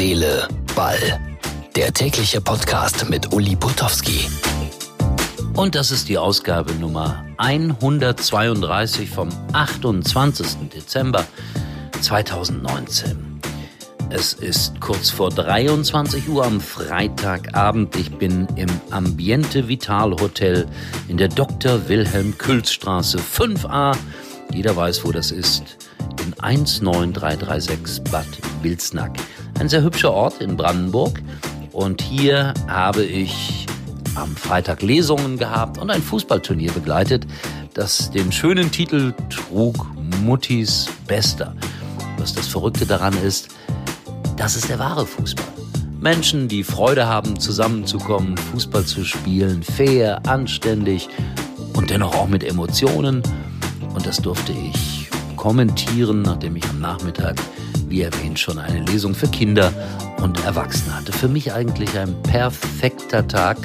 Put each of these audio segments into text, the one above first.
Seele, Ball. Der tägliche Podcast mit Uli Putowski. Und das ist die Ausgabe Nummer 132 vom 28. Dezember 2019. Es ist kurz vor 23 Uhr am Freitagabend. Ich bin im Ambiente Vital Hotel in der Dr. Wilhelm Külz Straße 5a. Jeder weiß, wo das ist. In 19336 Bad Wilsnack. Ein sehr hübscher Ort in Brandenburg. Und hier habe ich am Freitag Lesungen gehabt und ein Fußballturnier begleitet, das den schönen Titel trug Muttis Bester. Was das Verrückte daran ist, das ist der wahre Fußball. Menschen, die Freude haben, zusammenzukommen, Fußball zu spielen, fair, anständig und dennoch auch mit Emotionen. Und das durfte ich kommentieren, nachdem ich am Nachmittag, wie erwähnt, schon eine Lesung für Kinder und Erwachsene hatte. Für mich eigentlich ein perfekter Tag.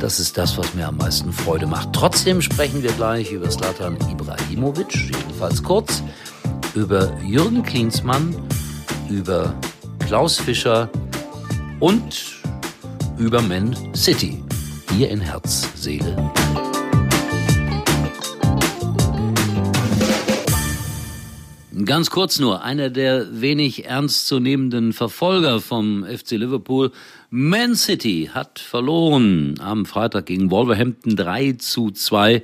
Das ist das, was mir am meisten Freude macht. Trotzdem sprechen wir gleich über Slatan Ibrahimovic, jedenfalls kurz, über Jürgen Klinsmann, über Klaus Fischer und über Man City. Hier in Herz, Seele. Ganz kurz nur, einer der wenig ernstzunehmenden Verfolger vom FC Liverpool, Man City, hat verloren am Freitag gegen Wolverhampton 3 zu 2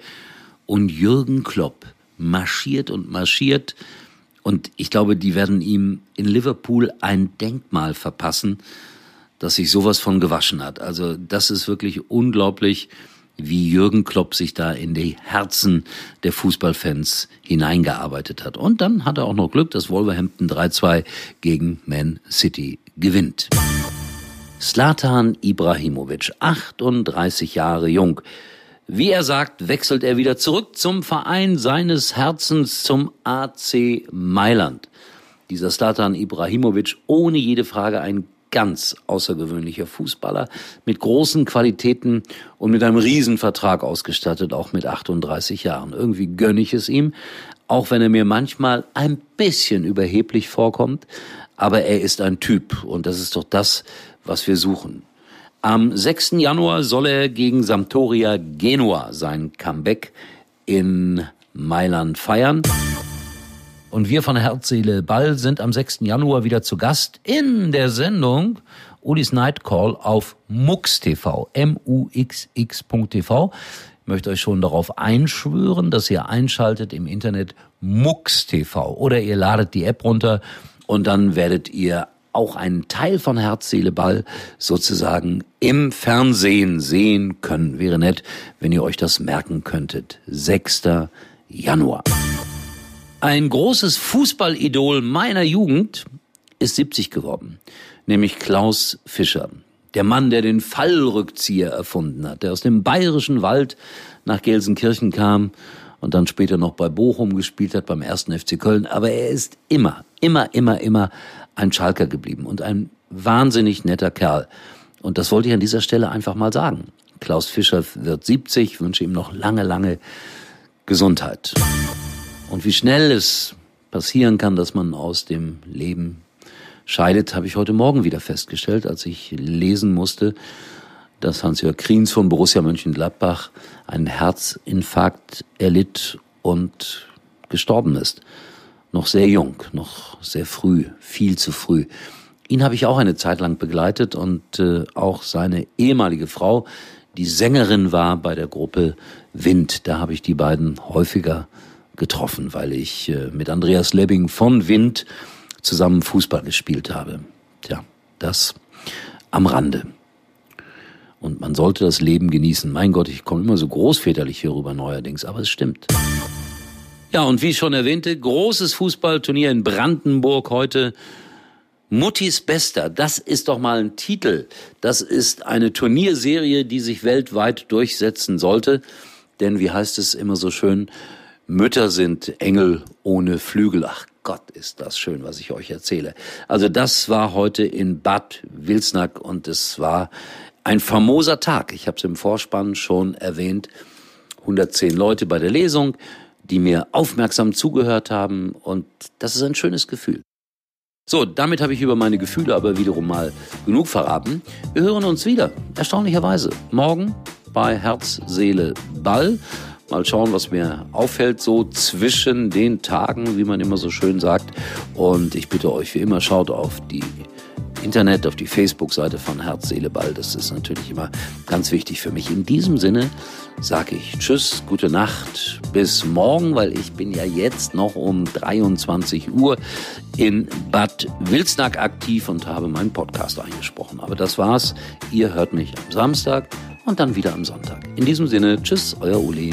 und Jürgen Klopp marschiert und marschiert. Und ich glaube, die werden ihm in Liverpool ein Denkmal verpassen, dass sich sowas von gewaschen hat. Also das ist wirklich unglaublich wie Jürgen Klopp sich da in die Herzen der Fußballfans hineingearbeitet hat. Und dann hat er auch noch Glück, dass Wolverhampton 3-2 gegen Man City gewinnt. Slatan Ibrahimovic, 38 Jahre jung. Wie er sagt, wechselt er wieder zurück zum Verein seines Herzens, zum AC Mailand. Dieser Slatan Ibrahimovic, ohne jede Frage ein ganz außergewöhnlicher Fußballer mit großen Qualitäten und mit einem Riesenvertrag ausgestattet, auch mit 38 Jahren. Irgendwie gönne ich es ihm, auch wenn er mir manchmal ein bisschen überheblich vorkommt, aber er ist ein Typ und das ist doch das, was wir suchen. Am 6. Januar soll er gegen Sampdoria Genua sein Comeback in Mailand feiern. Und wir von Herz, Seele, Ball sind am 6. Januar wieder zu Gast in der Sendung Ulis Night Call auf MUX TV, M-U-X-X.tv. Ich möchte euch schon darauf einschwören, dass ihr einschaltet im Internet MUX TV oder ihr ladet die App runter und dann werdet ihr auch einen Teil von Herz, Seele, Ball sozusagen im Fernsehen sehen können. Wäre nett, wenn ihr euch das merken könntet. 6. Januar. Ein großes Fußballidol meiner Jugend ist 70 geworden, nämlich Klaus Fischer. Der Mann, der den Fallrückzieher erfunden hat, der aus dem bayerischen Wald nach Gelsenkirchen kam und dann später noch bei Bochum gespielt hat, beim ersten FC Köln. Aber er ist immer, immer, immer, immer ein Schalker geblieben und ein wahnsinnig netter Kerl. Und das wollte ich an dieser Stelle einfach mal sagen. Klaus Fischer wird 70, wünsche ihm noch lange, lange Gesundheit. Und wie schnell es passieren kann, dass man aus dem Leben scheidet, habe ich heute Morgen wieder festgestellt, als ich lesen musste, dass Hans-Jörg Kriens von Borussia Mönchengladbach einen Herzinfarkt erlitt und gestorben ist. Noch sehr jung, noch sehr früh, viel zu früh. Ihn habe ich auch eine Zeit lang begleitet und äh, auch seine ehemalige Frau, die Sängerin war bei der Gruppe Wind. Da habe ich die beiden häufiger getroffen, weil ich äh, mit Andreas Lebbing von Wind zusammen Fußball gespielt habe. Tja, das am Rande. Und man sollte das Leben genießen. Mein Gott, ich komme immer so großväterlich hier rüber neuerdings, aber es stimmt. Ja, und wie ich schon erwähnte, großes Fußballturnier in Brandenburg heute. Muttis Bester, das ist doch mal ein Titel. Das ist eine Turnierserie, die sich weltweit durchsetzen sollte. Denn wie heißt es immer so schön, Mütter sind Engel ohne Flügel. Ach Gott, ist das schön, was ich euch erzähle. Also das war heute in Bad Wilsnack und es war ein famoser Tag. Ich habe es im Vorspann schon erwähnt. 110 Leute bei der Lesung, die mir aufmerksam zugehört haben und das ist ein schönes Gefühl. So, damit habe ich über meine Gefühle aber wiederum mal genug verraten. Wir hören uns wieder, erstaunlicherweise, morgen bei Herz, Seele, Ball. Mal schauen, was mir auffällt, so zwischen den Tagen, wie man immer so schön sagt. Und ich bitte euch wie immer, schaut auf die Internet, auf die Facebook-Seite von Herz, Seele, Ball. Das ist natürlich immer ganz wichtig für mich. In diesem Sinne sage ich Tschüss, gute Nacht, bis morgen, weil ich bin ja jetzt noch um 23 Uhr in Bad Wilsnack aktiv und habe meinen Podcast eingesprochen. Aber das war's. Ihr hört mich am Samstag und dann wieder am Sonntag. In diesem Sinne, Tschüss, euer Uli.